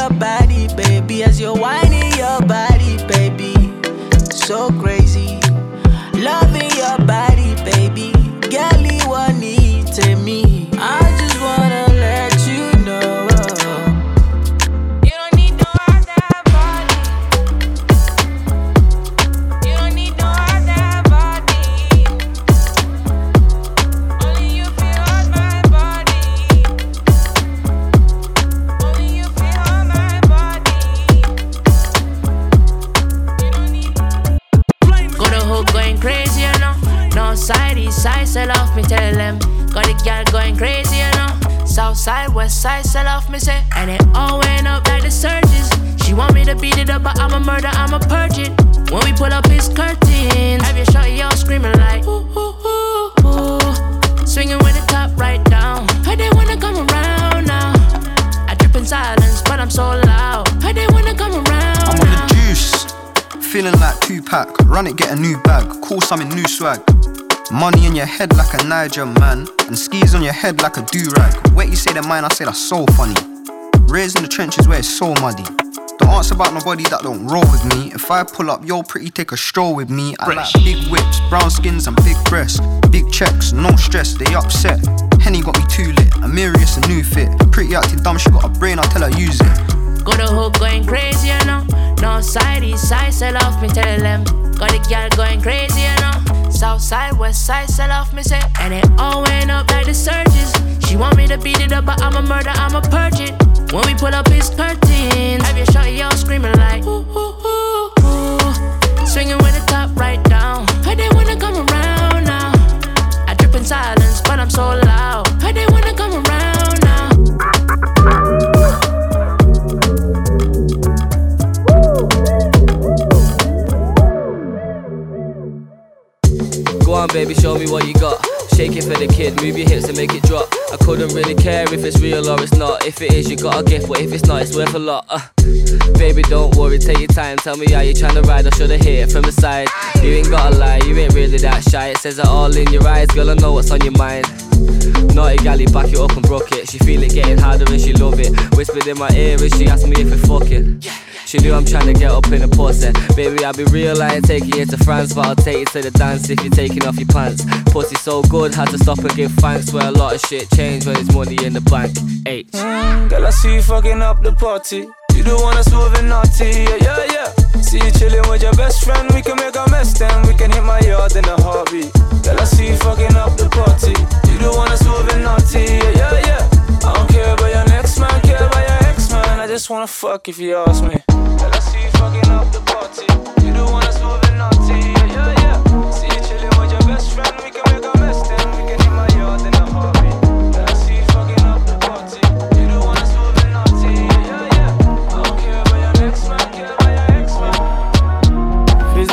your body, baby. As you're whining your body, baby. So crazy. Head like a Niger man, and skis on your head like a do rag. Wait, you say they're mine, I say that's so funny. Raised in the trenches where it's so muddy. Don't ask about nobody that don't roll with me. If I pull up, yo, pretty, take a stroll with me. I like big whips, brown skins, and big breasts. Big checks, no stress, they upset. Henny got me too lit, Amirius a new fit. Pretty acting dumb, she got a brain, I'll tell her use it. Go the hook going crazy, you know. No side, east side, sell off, me tell them. Got the girl going crazy, you know. South side, west side, sell off, me say. And it all went up like the surges. She want me to beat it up, but I'm a murder, I'm a purge it. When we pull up his curtains, have your shot, y'all screaming like, ooh, ooh, ooh, ooh. Swinging with the top right down. Heard they wanna come around now. I drip in silence, but I'm so loud. Heard they wanna come around on, baby, show me what you got. Shake it for the kid, move your hips and make it drop. I couldn't really care if it's real or it's not. If it is, you got a gift, but if it's not, it's worth a lot. Uh. Baby, don't worry, take your time. Tell me how you trying to ride, I shoulda hit it from the side. You ain't gotta lie, you ain't really that shy. It says it all in your eyes, girl, I know what's on your mind. Naughty galley, back it up and broke it. She feel it getting harder and she love it. Whispered in my ear and she asked me if we fucking. She knew I'm trying to get up in a pussy. Baby, I'll be real, I ain't taking you to France, but I'll take you to the dance if you're taking off your pants. Pussy so good, had to stop and give thanks. Where a lot of shit change when there's money in the bank. H. Mm, girl, I see you fucking up the party. You don't wanna swerve and naughty, yeah, yeah, yeah. See you chilling with your best friend, we can make a mess, then we can hit my yard in a heartbeat. Girl, I see you fucking up the party. You don't wanna swerve and naughty, yeah, yeah, yeah. I don't care about your next man, care about your ex man. I just wanna fuck if you ask me. Girl, I see you fucking up the party. You don't wanna swerve and naughty, yeah, yeah, yeah. See you chilling with your best friend,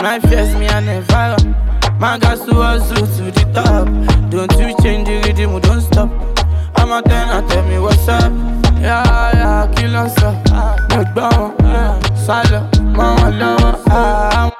Face my fears, me I never. My gas to hustle to the top. Don't you change the rhythm, don't stop. I'm a ten, I tell me what's up. Yeah, yeah, kill us up. Salo, mama lover. Ah, I'm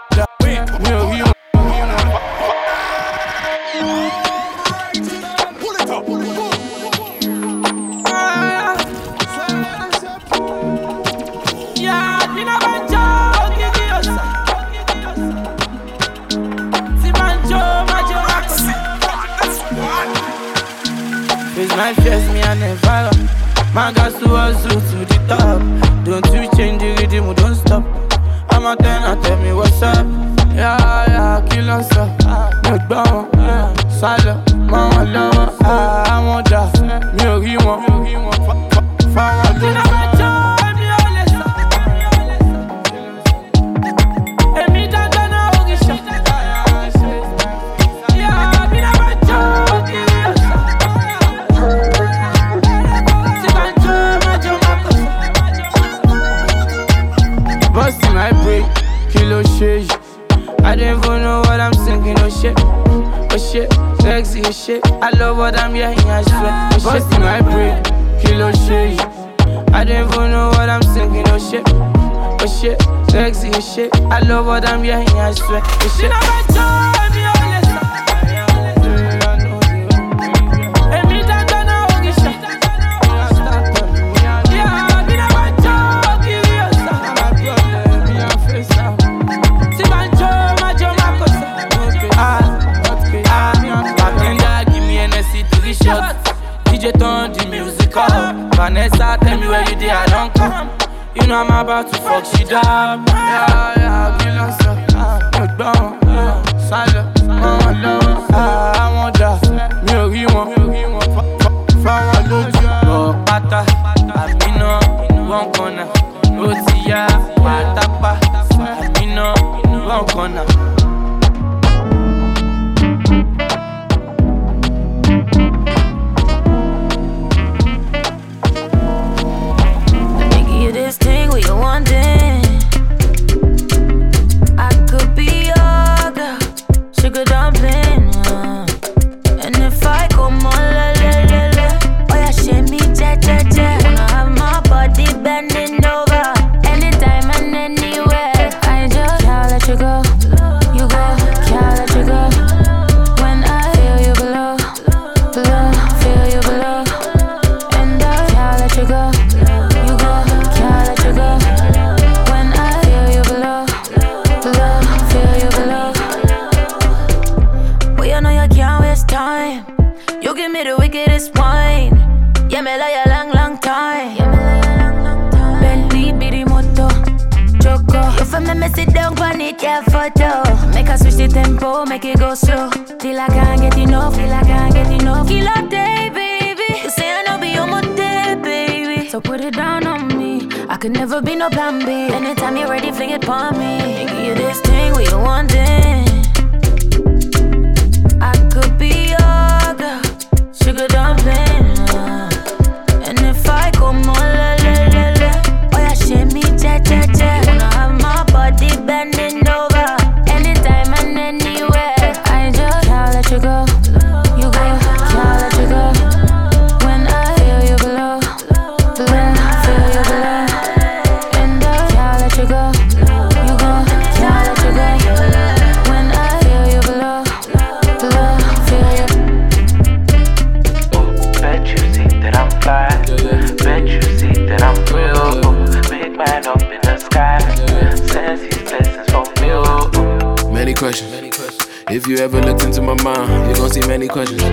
questions.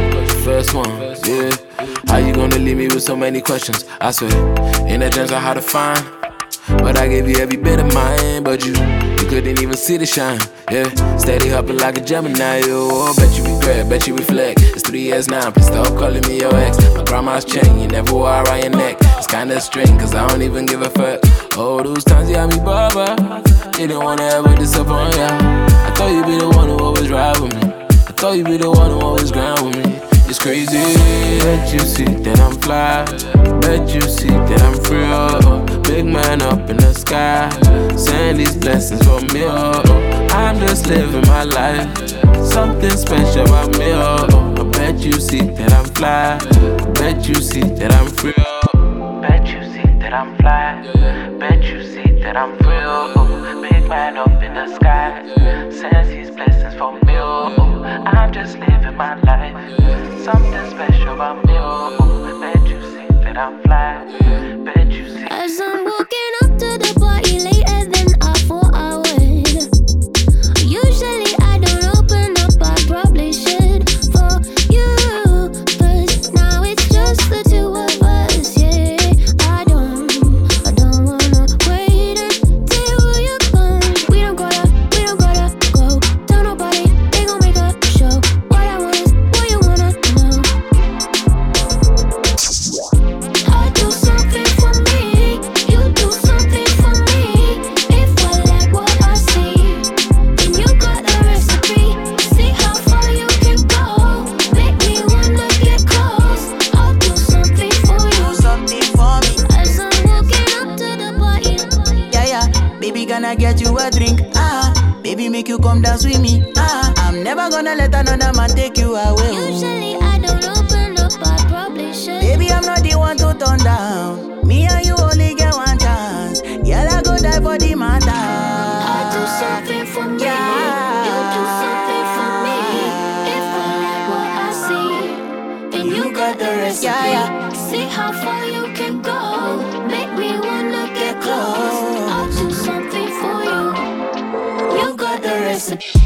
First one, yeah. How you gonna leave me with so many questions? I swear, in that dreams on how to find. But I gave you every bit of mine, but you, you couldn't even see the shine. Yeah, steady hopping like a Gemini. Oh, bet you regret, bet you reflect. It's three years now, please stop calling me your ex. My grandma's chain, you never wore around your neck. It's kinda strange, cause I don't even give a fuck. Oh, those times you had me baba. Didn't wanna ever disappoint ya. I thought you'd be the one who always ride with me. I thought you'd be the one who always grind with me. It's crazy. Bet you see that I'm fly. Bet you see that I'm free. Oh, big man up in the sky. Send these blessings for me. Oh, oh. I'm just living my life. Something special about me. Oh, oh, I bet you see that I'm fly. Bet you see that I'm free. Oh, bet you see that I'm fly. Bet you see that I'm free. Oh, big man up in the sky. Sends his blessings for me. Oh, I'm just living my life. Something special about me. Oh, bet you see that I'm fly. Bet you see. As I'm walking up to the party and you got the recipe. Yeah, yeah. See how far you can go. Make me wanna get close. I'll do something for you. You got the recipe.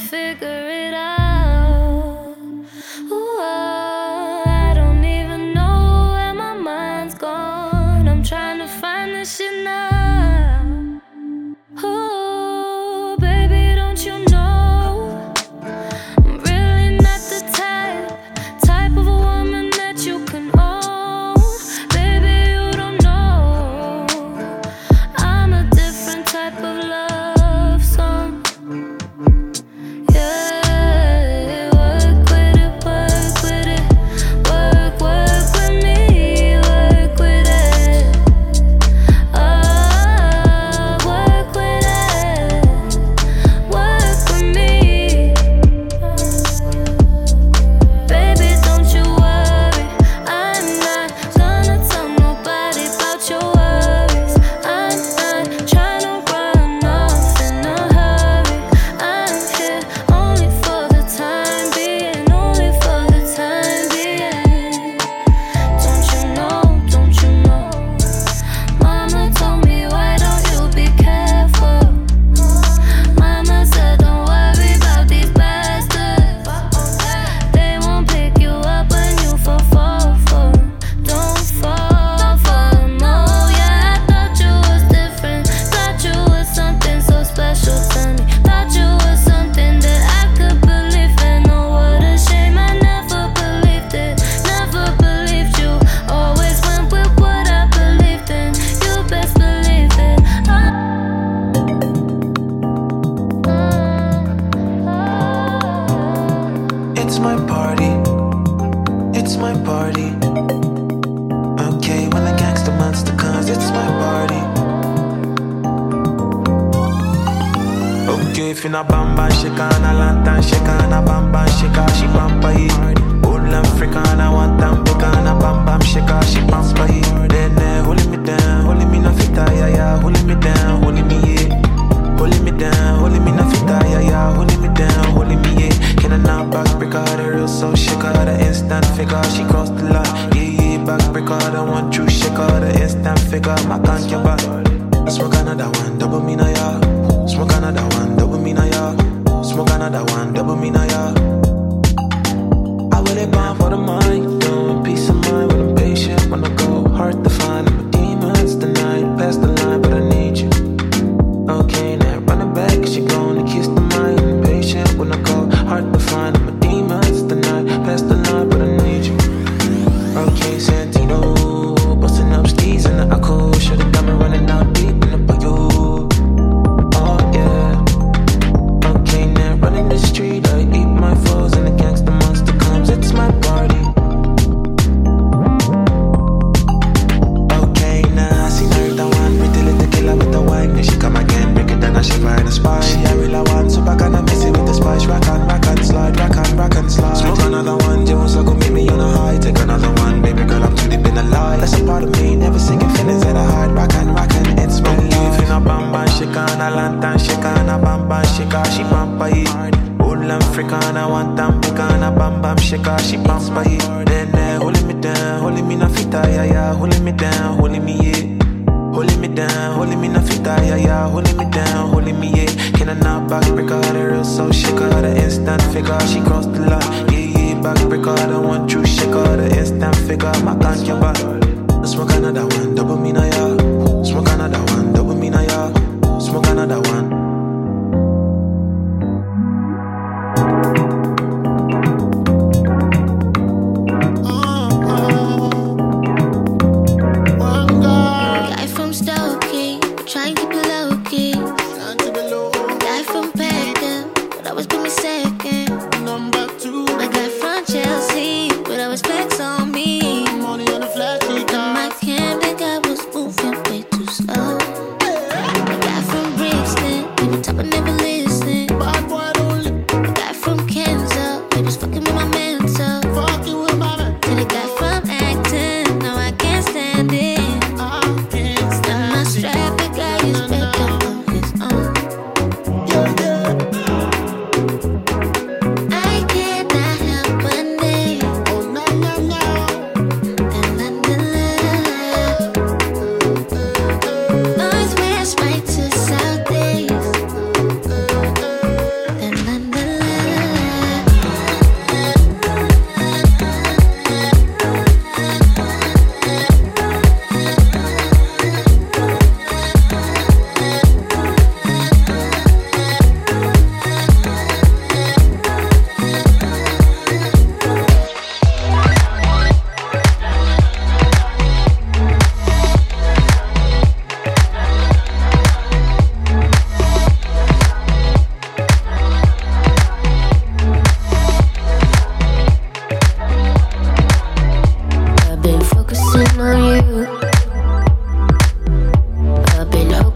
figure it out.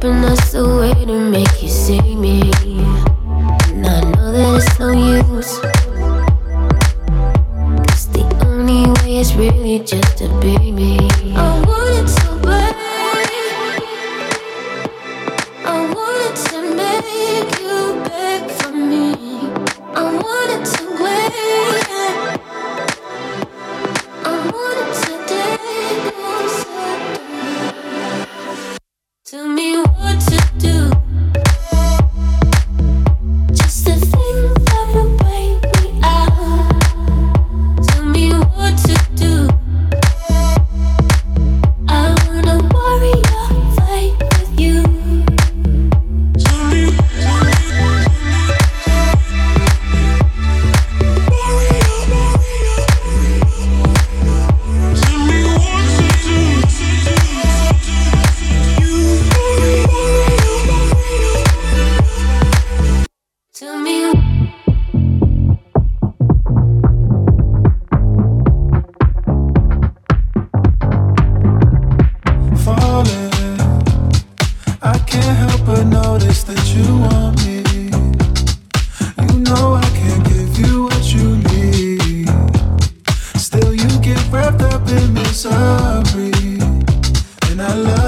and that's the way to make You get wrapped up in misery, and I love.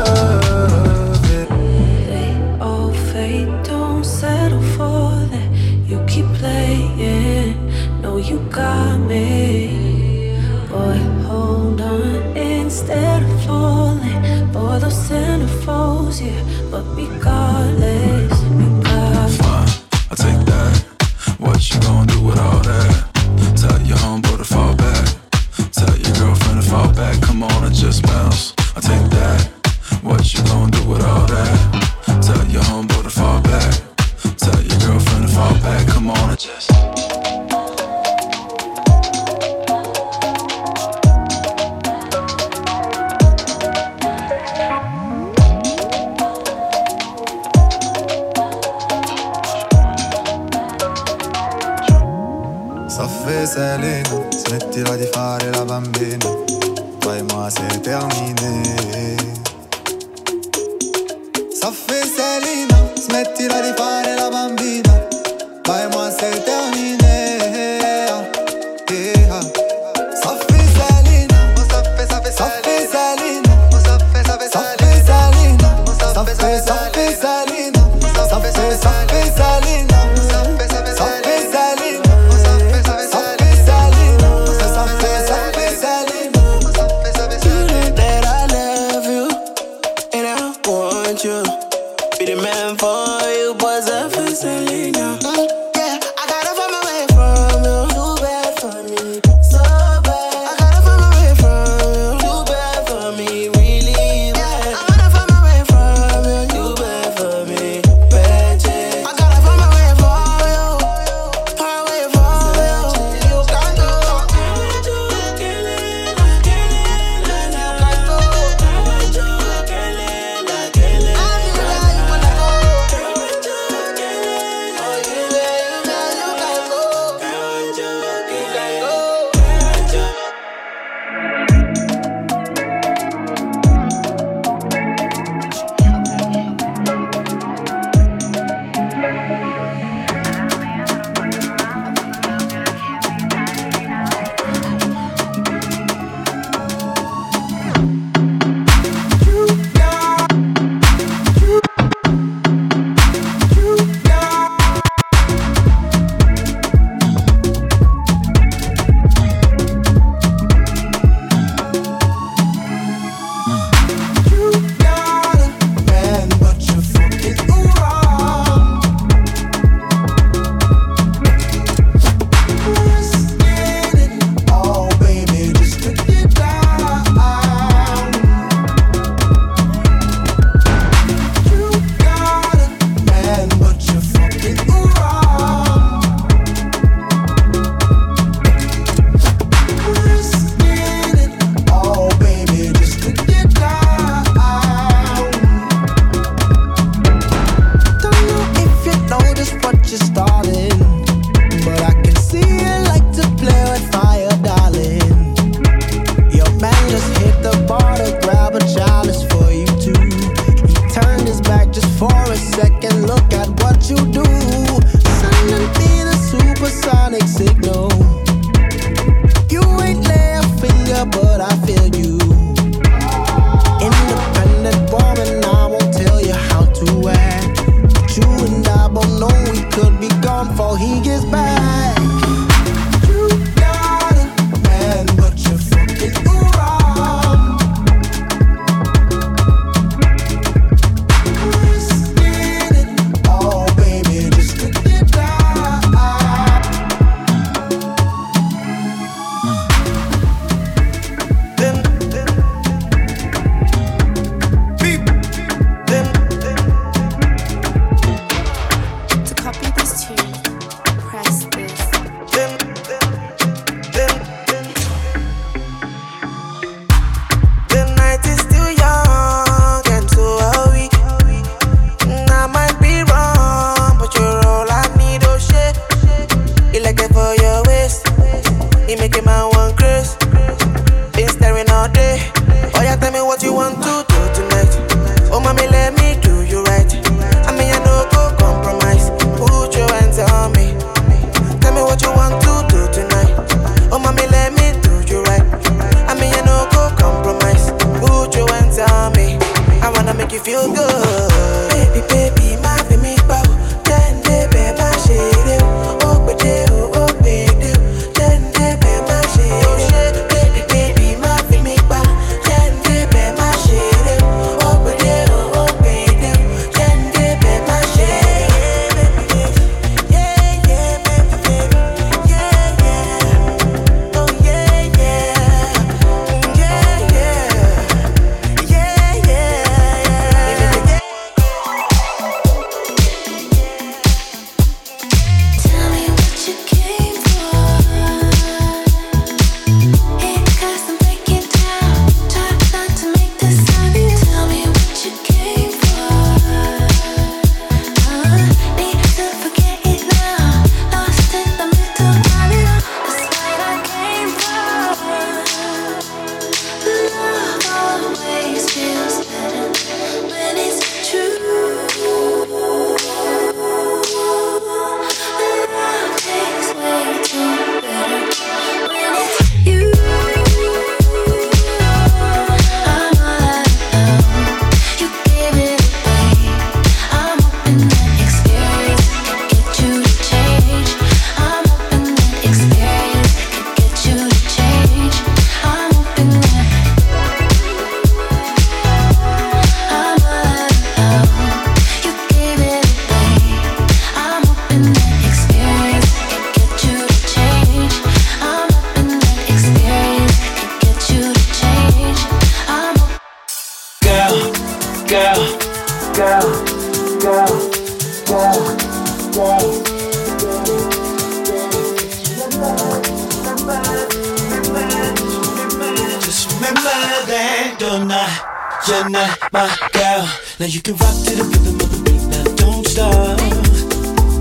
my girl. Now you can rock to the rhythm of the beat. Now don't stop.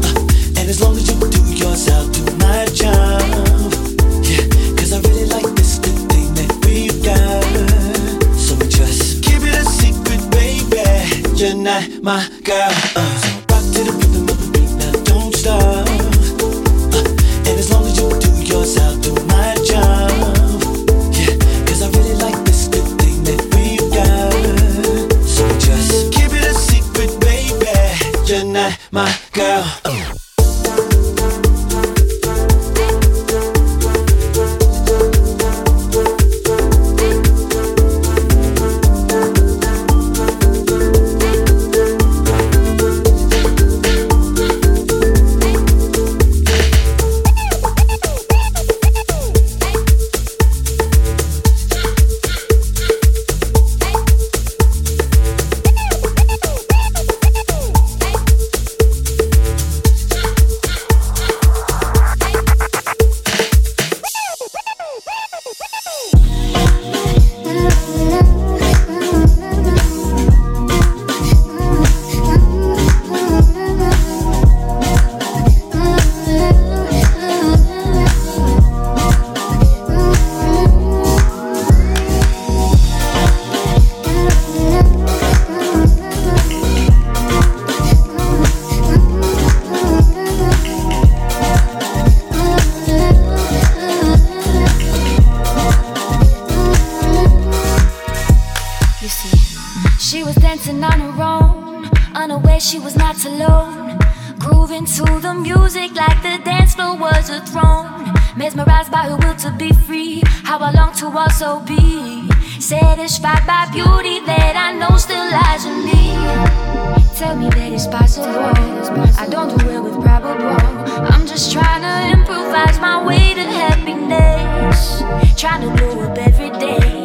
Uh, and as long as you do yours, I'll do my job. Yeah, cause I really like this the thing that we've got. So we just keep it a secret, baby. You're not my girl. Uh. also be satisfied by beauty that I know still lies in me. Tell me that it's possible. I don't do well with probable. I'm just trying to improvise my way to happiness. Trying to grow up every day.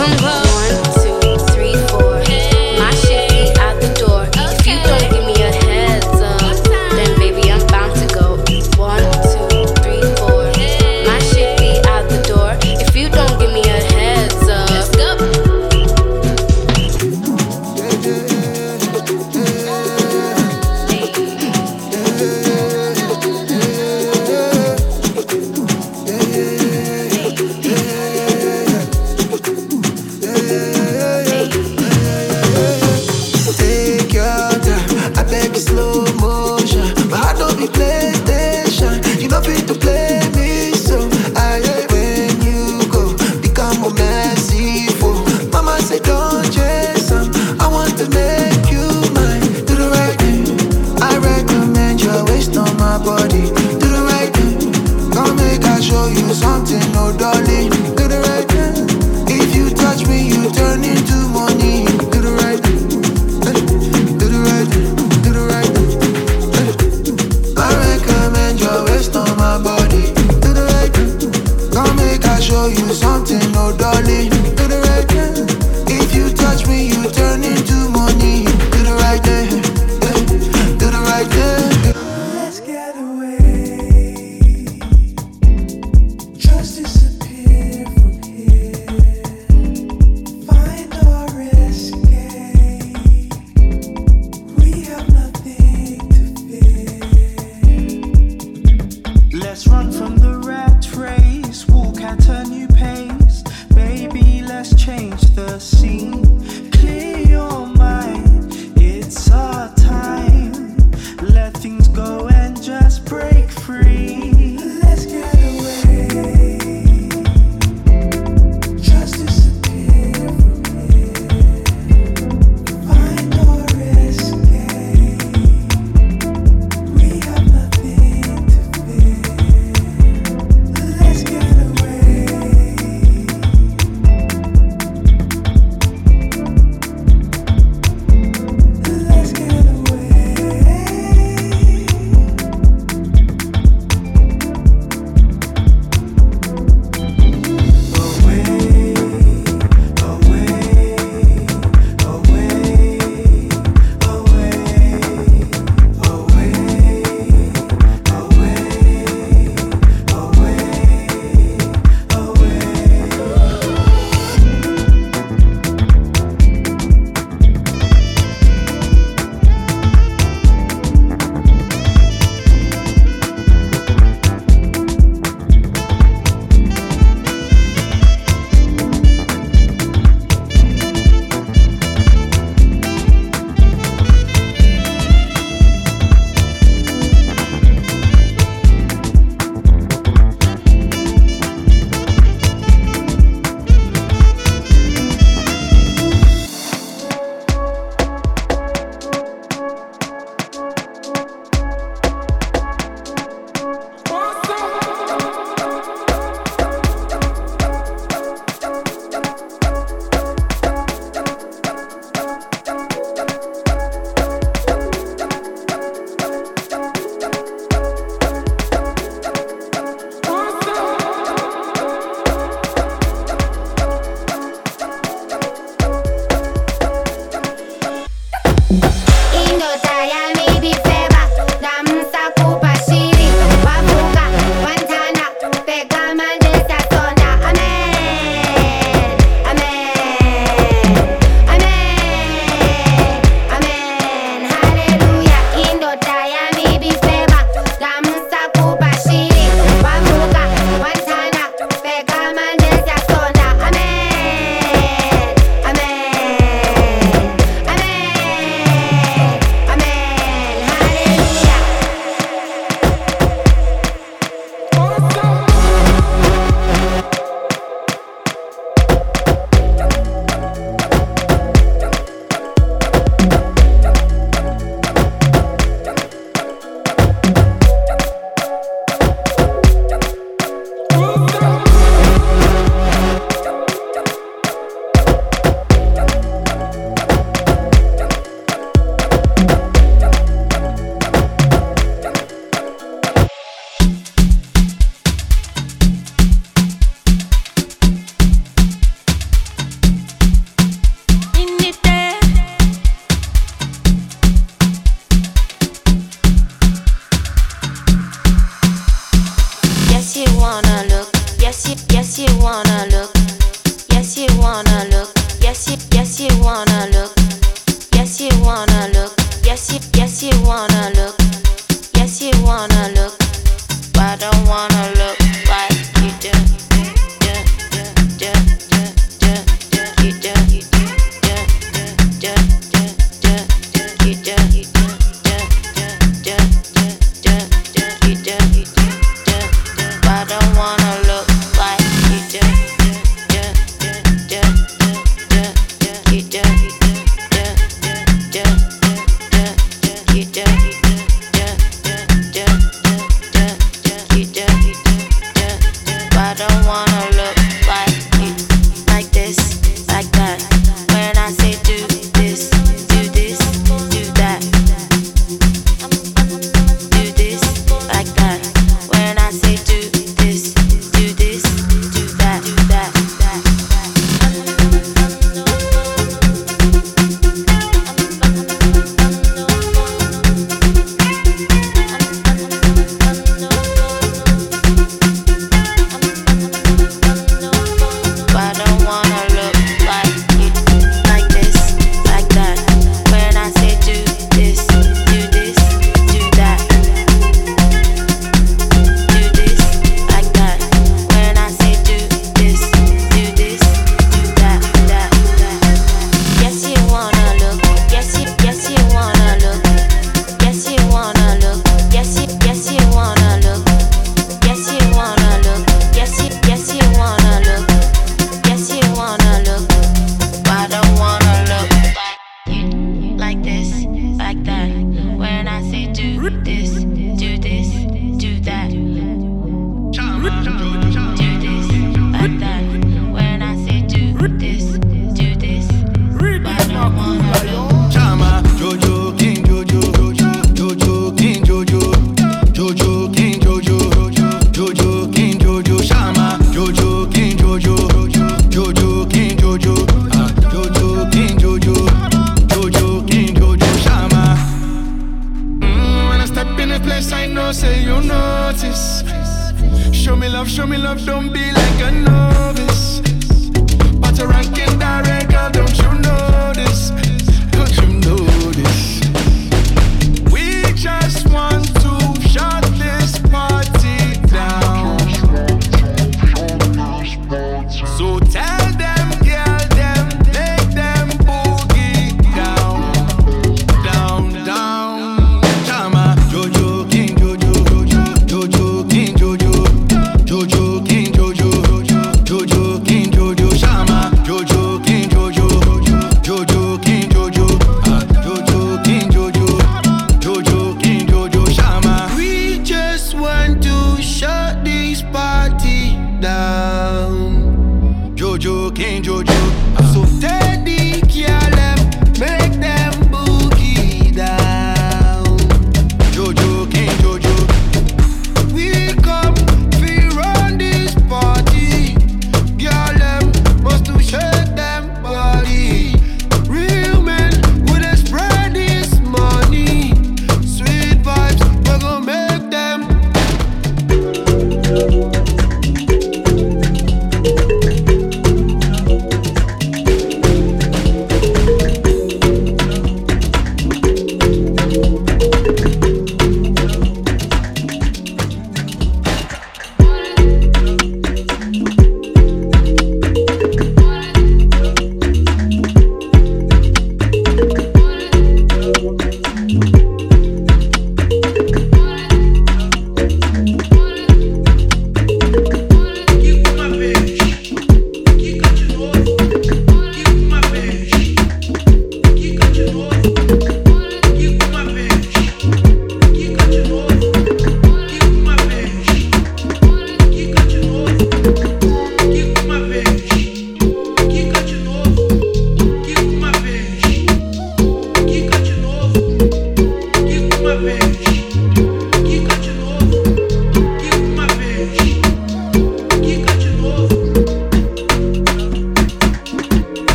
come close.